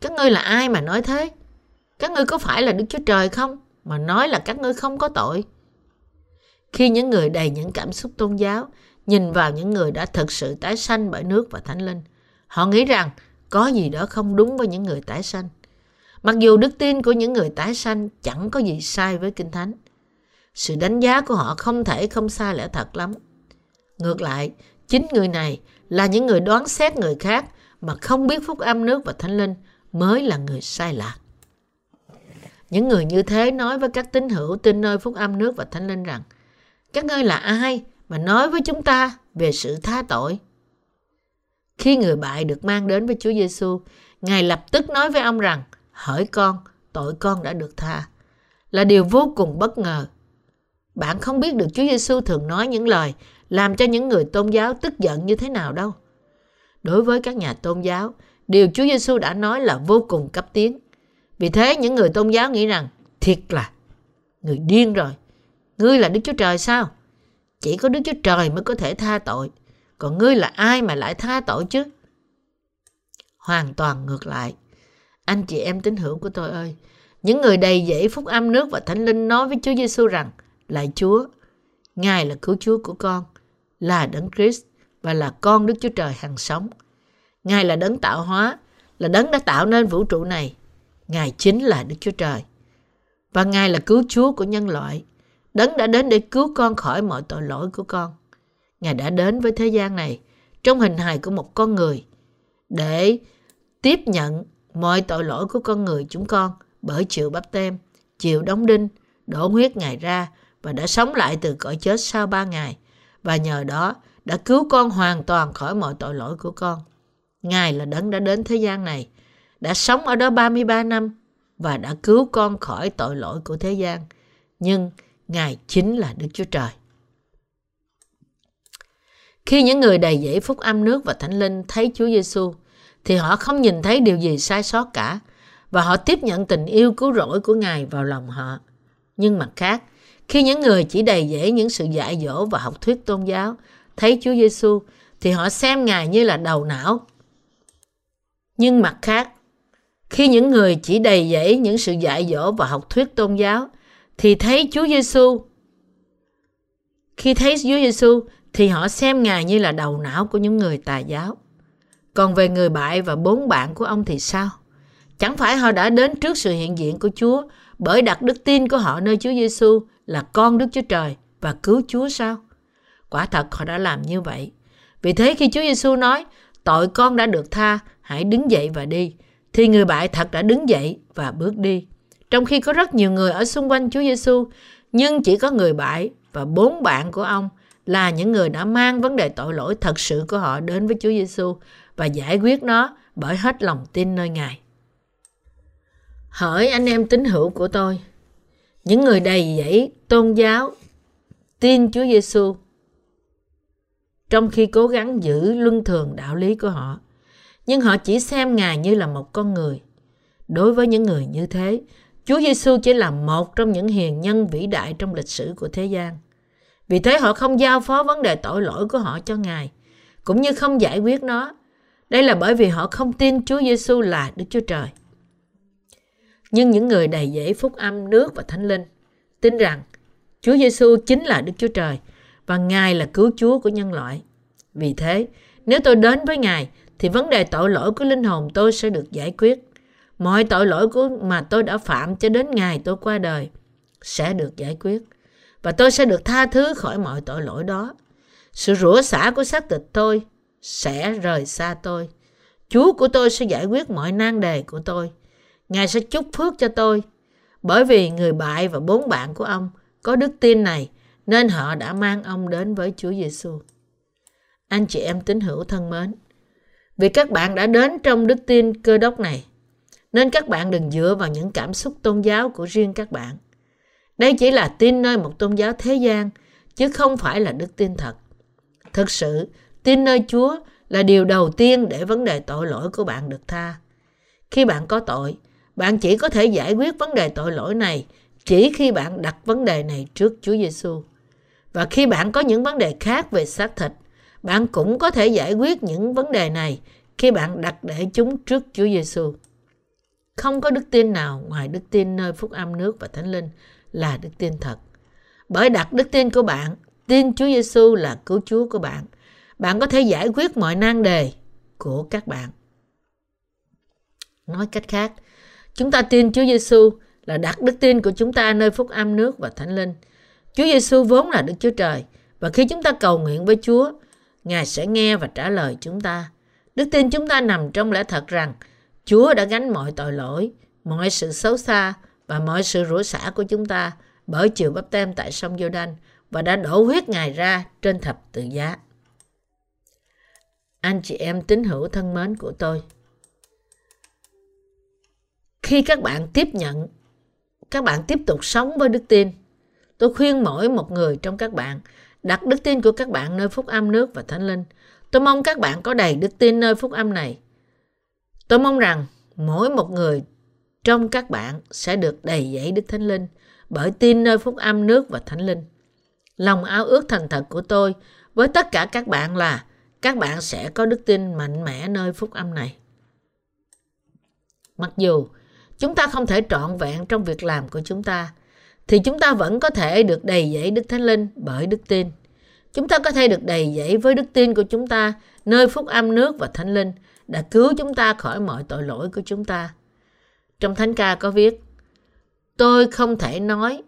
Các ngươi là ai mà nói thế? Các ngươi có phải là Đức Chúa Trời không? Mà nói là các ngươi không có tội. Khi những người đầy những cảm xúc tôn giáo nhìn vào những người đã thực sự tái sanh bởi nước và thánh linh, họ nghĩ rằng có gì đó không đúng với những người tái sanh. Mặc dù đức tin của những người tái sanh chẳng có gì sai với Kinh Thánh. Sự đánh giá của họ không thể không sai lẽ thật lắm. Ngược lại, chính người này là những người đoán xét người khác mà không biết phúc âm nước và thánh linh mới là người sai lạc. Những người như thế nói với các tín hữu tin nơi phúc âm nước và thánh linh rằng các ngươi là ai mà nói với chúng ta về sự tha tội? Khi người bại được mang đến với Chúa Giêsu, Ngài lập tức nói với ông rằng hỡi con, tội con đã được tha. Là điều vô cùng bất ngờ. Bạn không biết được Chúa Giêsu thường nói những lời làm cho những người tôn giáo tức giận như thế nào đâu. Đối với các nhà tôn giáo, điều Chúa Giêsu đã nói là vô cùng cấp tiến. Vì thế những người tôn giáo nghĩ rằng thiệt là người điên rồi. Ngươi là Đức Chúa Trời sao? Chỉ có Đức Chúa Trời mới có thể tha tội. Còn ngươi là ai mà lại tha tội chứ? Hoàn toàn ngược lại. Anh chị em tín hữu của tôi ơi, những người đầy dẫy phúc âm nước và thánh linh nói với Chúa Giêsu rằng, Lạy Chúa, Ngài là cứu Chúa của con, là Đấng Christ và là con Đức Chúa Trời hằng sống. Ngài là đấng tạo hóa, là đấng đã tạo nên vũ trụ này. Ngài chính là Đức Chúa Trời. Và Ngài là cứu Chúa của nhân loại. Đấng đã đến để cứu con khỏi mọi tội lỗi của con. Ngài đã đến với thế gian này trong hình hài của một con người để tiếp nhận mọi tội lỗi của con người chúng con bởi chịu bắp tem, chịu đóng đinh, đổ huyết Ngài ra và đã sống lại từ cõi chết sau ba ngày và nhờ đó đã cứu con hoàn toàn khỏi mọi tội lỗi của con. Ngài là đấng đã đến thế gian này, đã sống ở đó 33 năm và đã cứu con khỏi tội lỗi của thế gian. Nhưng Ngài chính là Đức Chúa Trời. Khi những người đầy dẫy phúc âm nước và thánh linh thấy Chúa Giêsu, thì họ không nhìn thấy điều gì sai sót cả và họ tiếp nhận tình yêu cứu rỗi của Ngài vào lòng họ. Nhưng mặt khác, khi những người chỉ đầy dễ những sự dạy dỗ và học thuyết tôn giáo thấy Chúa Giêsu thì họ xem Ngài như là đầu não. Nhưng mặt khác, khi những người chỉ đầy dẫy những sự dạy dỗ và học thuyết tôn giáo thì thấy Chúa Giêsu khi thấy Chúa Giêsu thì họ xem Ngài như là đầu não của những người tà giáo. Còn về người bại và bốn bạn của ông thì sao? Chẳng phải họ đã đến trước sự hiện diện của Chúa bởi đặt đức tin của họ nơi Chúa Giêsu là con Đức Chúa Trời và cứu Chúa sao? Quả thật họ đã làm như vậy. Vì thế khi Chúa Giêsu nói tội con đã được tha, hãy đứng dậy và đi, thì người bại thật đã đứng dậy và bước đi. Trong khi có rất nhiều người ở xung quanh Chúa Giêsu, nhưng chỉ có người bại và bốn bạn của ông là những người đã mang vấn đề tội lỗi thật sự của họ đến với Chúa Giêsu và giải quyết nó bởi hết lòng tin nơi Ngài. Hỡi anh em tín hữu của tôi, những người đầy dẫy tôn giáo tin Chúa Giêsu trong khi cố gắng giữ luân thường đạo lý của họ, nhưng họ chỉ xem Ngài như là một con người. Đối với những người như thế, Chúa Giêsu chỉ là một trong những hiền nhân vĩ đại trong lịch sử của thế gian. Vì thế họ không giao phó vấn đề tội lỗi của họ cho Ngài, cũng như không giải quyết nó. Đây là bởi vì họ không tin Chúa Giêsu là Đức Chúa Trời. Nhưng những người đầy dễ phúc âm nước và thánh linh tin rằng Chúa Giêsu chính là Đức Chúa Trời và Ngài là cứu Chúa của nhân loại. Vì thế, nếu tôi đến với Ngài thì vấn đề tội lỗi của linh hồn tôi sẽ được giải quyết. Mọi tội lỗi của mà tôi đã phạm cho đến ngày tôi qua đời sẽ được giải quyết và tôi sẽ được tha thứ khỏi mọi tội lỗi đó. Sự rủa xả của xác thịt tôi sẽ rời xa tôi. Chúa của tôi sẽ giải quyết mọi nan đề của tôi. Ngài sẽ chúc phước cho tôi. Bởi vì người bại và bốn bạn của ông có đức tin này nên họ đã mang ông đến với Chúa Giêsu. Anh chị em tín hữu thân mến, Vì các bạn đã đến trong đức tin cơ đốc này, nên các bạn đừng dựa vào những cảm xúc tôn giáo của riêng các bạn. Đây chỉ là tin nơi một tôn giáo thế gian, chứ không phải là đức tin thật. Thực sự, tin nơi Chúa là điều đầu tiên để vấn đề tội lỗi của bạn được tha. Khi bạn có tội, bạn chỉ có thể giải quyết vấn đề tội lỗi này chỉ khi bạn đặt vấn đề này trước Chúa Giêsu. Và khi bạn có những vấn đề khác về xác thịt, bạn cũng có thể giải quyết những vấn đề này khi bạn đặt để chúng trước Chúa Giêsu. Không có đức tin nào ngoài đức tin nơi phúc âm nước và thánh linh là đức tin thật. Bởi đặt đức tin của bạn, tin Chúa Giêsu là cứu Chúa của bạn, bạn có thể giải quyết mọi nan đề của các bạn. Nói cách khác, chúng ta tin Chúa Giêsu là đặt đức tin của chúng ta nơi phúc âm nước và thánh linh. Chúa Giêsu vốn là Đức Chúa Trời và khi chúng ta cầu nguyện với Chúa, Ngài sẽ nghe và trả lời chúng ta. Đức tin chúng ta nằm trong lẽ thật rằng Chúa đã gánh mọi tội lỗi, mọi sự xấu xa và mọi sự rủa xả của chúng ta bởi chiều bắp tem tại sông giô đanh và đã đổ huyết Ngài ra trên thập tự giá. Anh chị em tín hữu thân mến của tôi, khi các bạn tiếp nhận, các bạn tiếp tục sống với đức tin, tôi khuyên mỗi một người trong các bạn đặt đức tin của các bạn nơi phúc âm nước và thánh linh. Tôi mong các bạn có đầy đức tin nơi phúc âm này. Tôi mong rằng mỗi một người trong các bạn sẽ được đầy dẫy Đức Thánh Linh bởi tin nơi phúc âm nước và Thánh Linh. Lòng ao ước thành thật của tôi với tất cả các bạn là các bạn sẽ có đức tin mạnh mẽ nơi phúc âm này. Mặc dù chúng ta không thể trọn vẹn trong việc làm của chúng ta, thì chúng ta vẫn có thể được đầy dẫy Đức Thánh Linh bởi đức tin. Chúng ta có thể được đầy dẫy với đức tin của chúng ta nơi phúc âm nước và Thánh Linh đã cứu chúng ta khỏi mọi tội lỗi của chúng ta. Trong Thánh ca có viết, Tôi không thể nói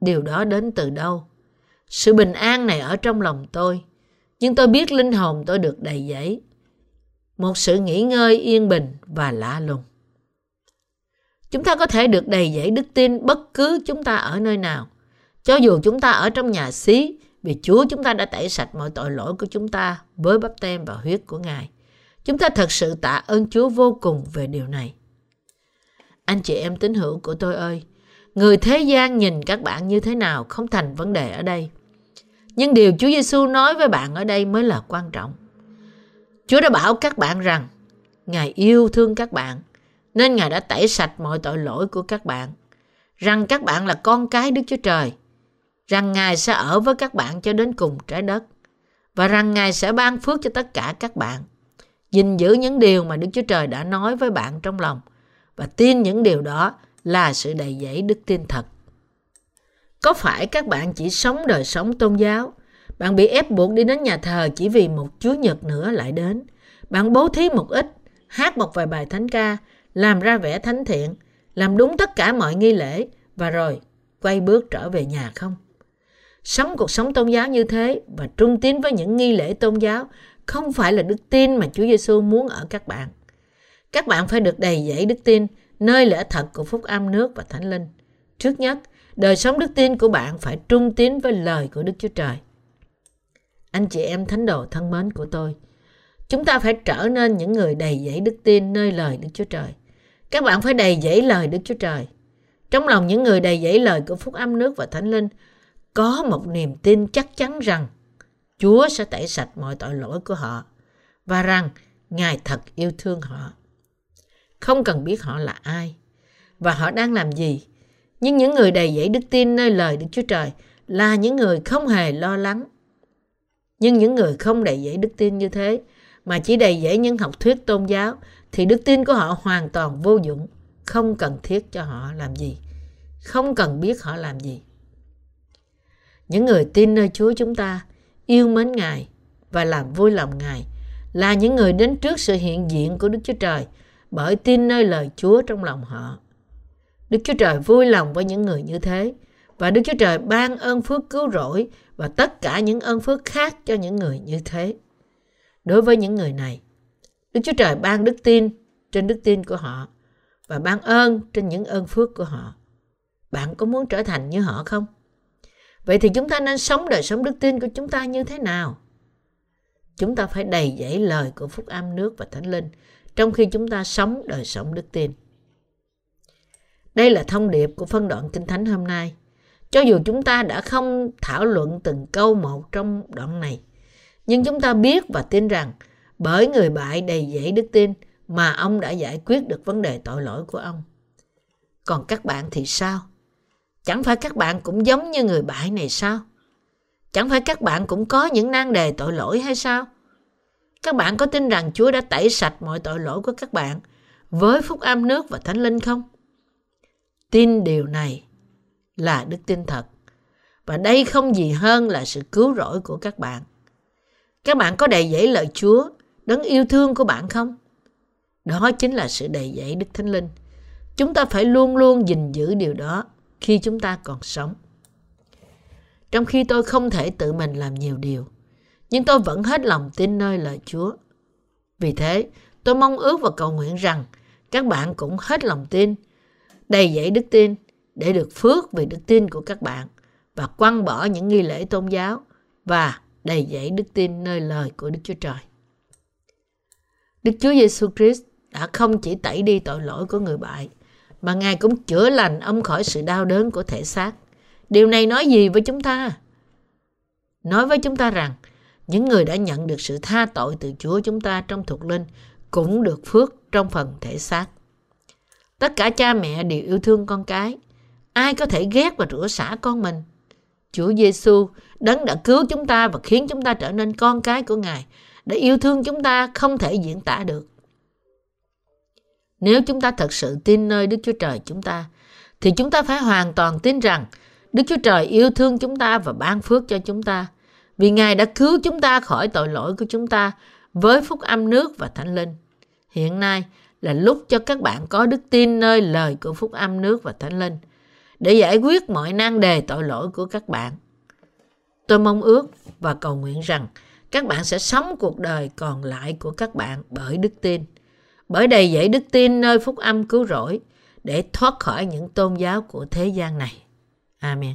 điều đó đến từ đâu. Sự bình an này ở trong lòng tôi, nhưng tôi biết linh hồn tôi được đầy dẫy. Một sự nghỉ ngơi yên bình và lạ lùng. Chúng ta có thể được đầy dẫy đức tin bất cứ chúng ta ở nơi nào. Cho dù chúng ta ở trong nhà xí, vì Chúa chúng ta đã tẩy sạch mọi tội lỗi của chúng ta với bắp tem và huyết của Ngài. Chúng ta thật sự tạ ơn Chúa vô cùng về điều này. Anh chị em tín hữu của tôi ơi, người thế gian nhìn các bạn như thế nào không thành vấn đề ở đây. Nhưng điều Chúa Giêsu nói với bạn ở đây mới là quan trọng. Chúa đã bảo các bạn rằng Ngài yêu thương các bạn nên Ngài đã tẩy sạch mọi tội lỗi của các bạn. Rằng các bạn là con cái Đức Chúa Trời. Rằng Ngài sẽ ở với các bạn cho đến cùng trái đất. Và rằng Ngài sẽ ban phước cho tất cả các bạn gìn giữ những điều mà Đức Chúa Trời đã nói với bạn trong lòng và tin những điều đó là sự đầy dẫy đức tin thật. Có phải các bạn chỉ sống đời sống tôn giáo? Bạn bị ép buộc đi đến nhà thờ chỉ vì một Chúa Nhật nữa lại đến. Bạn bố thí một ít, hát một vài bài thánh ca, làm ra vẻ thánh thiện, làm đúng tất cả mọi nghi lễ và rồi quay bước trở về nhà không? Sống cuộc sống tôn giáo như thế và trung tín với những nghi lễ tôn giáo không phải là đức tin mà Chúa Giêsu muốn ở các bạn. Các bạn phải được đầy dẫy đức tin nơi lẽ thật của phúc âm nước và thánh linh. Trước nhất, đời sống đức tin của bạn phải trung tín với lời của Đức Chúa Trời. Anh chị em thánh đồ thân mến của tôi, chúng ta phải trở nên những người đầy dẫy đức tin nơi lời Đức Chúa Trời. Các bạn phải đầy dẫy lời Đức Chúa Trời. Trong lòng những người đầy dẫy lời của phúc âm nước và thánh linh có một niềm tin chắc chắn rằng Chúa sẽ tẩy sạch mọi tội lỗi của họ và rằng Ngài thật yêu thương họ. Không cần biết họ là ai và họ đang làm gì. Nhưng những người đầy dẫy đức tin nơi lời Đức Chúa Trời là những người không hề lo lắng. Nhưng những người không đầy dẫy đức tin như thế mà chỉ đầy dẫy những học thuyết tôn giáo thì đức tin của họ hoàn toàn vô dụng, không cần thiết cho họ làm gì, không cần biết họ làm gì. Những người tin nơi Chúa chúng ta yêu mến Ngài và làm vui lòng Ngài là những người đến trước sự hiện diện của Đức Chúa Trời bởi tin nơi lời Chúa trong lòng họ. Đức Chúa Trời vui lòng với những người như thế và Đức Chúa Trời ban ơn phước cứu rỗi và tất cả những ơn phước khác cho những người như thế. Đối với những người này, Đức Chúa Trời ban đức tin trên đức tin của họ và ban ơn trên những ơn phước của họ. Bạn có muốn trở thành như họ không? Vậy thì chúng ta nên sống đời sống đức tin của chúng ta như thế nào? chúng ta phải đầy dẫy lời của phúc âm nước và thánh linh trong khi chúng ta sống đời sống đức tin. Đây là thông điệp của phân đoạn Kinh Thánh hôm nay. Cho dù chúng ta đã không thảo luận từng câu một trong đoạn này, nhưng chúng ta biết và tin rằng bởi người bại đầy dẫy đức tin mà ông đã giải quyết được vấn đề tội lỗi của ông. Còn các bạn thì sao? Chẳng phải các bạn cũng giống như người bại này sao? Chẳng phải các bạn cũng có những nan đề tội lỗi hay sao? Các bạn có tin rằng Chúa đã tẩy sạch mọi tội lỗi của các bạn với phúc âm nước và thánh linh không? Tin điều này là đức tin thật. Và đây không gì hơn là sự cứu rỗi của các bạn. Các bạn có đầy dẫy lời Chúa, đấng yêu thương của bạn không? Đó chính là sự đầy dẫy Đức Thánh Linh. Chúng ta phải luôn luôn gìn giữ điều đó khi chúng ta còn sống. Trong khi tôi không thể tự mình làm nhiều điều, nhưng tôi vẫn hết lòng tin nơi lời Chúa. Vì thế, tôi mong ước và cầu nguyện rằng các bạn cũng hết lòng tin, đầy dẫy đức tin để được phước vì đức tin của các bạn và quăng bỏ những nghi lễ tôn giáo và đầy dẫy đức tin nơi lời của Đức Chúa Trời. Đức Chúa Giêsu Christ đã không chỉ tẩy đi tội lỗi của người bại, mà Ngài cũng chữa lành ông khỏi sự đau đớn của thể xác. Điều này nói gì với chúng ta? Nói với chúng ta rằng, những người đã nhận được sự tha tội từ Chúa chúng ta trong thuộc linh cũng được phước trong phần thể xác. Tất cả cha mẹ đều yêu thương con cái. Ai có thể ghét và rửa xả con mình? Chúa Giêsu đấng đã cứu chúng ta và khiến chúng ta trở nên con cái của Ngài, đã yêu thương chúng ta không thể diễn tả được. Nếu chúng ta thật sự tin nơi Đức Chúa Trời chúng ta, thì chúng ta phải hoàn toàn tin rằng Đức Chúa Trời yêu thương chúng ta và ban phước cho chúng ta, vì Ngài đã cứu chúng ta khỏi tội lỗi của chúng ta với phúc âm nước và thánh linh. Hiện nay là lúc cho các bạn có đức tin nơi lời của phúc âm nước và thánh linh để giải quyết mọi nan đề tội lỗi của các bạn. Tôi mong ước và cầu nguyện rằng các bạn sẽ sống cuộc đời còn lại của các bạn bởi đức tin bởi đầy dẫy đức tin nơi phúc âm cứu rỗi để thoát khỏi những tôn giáo của thế gian này. Amen.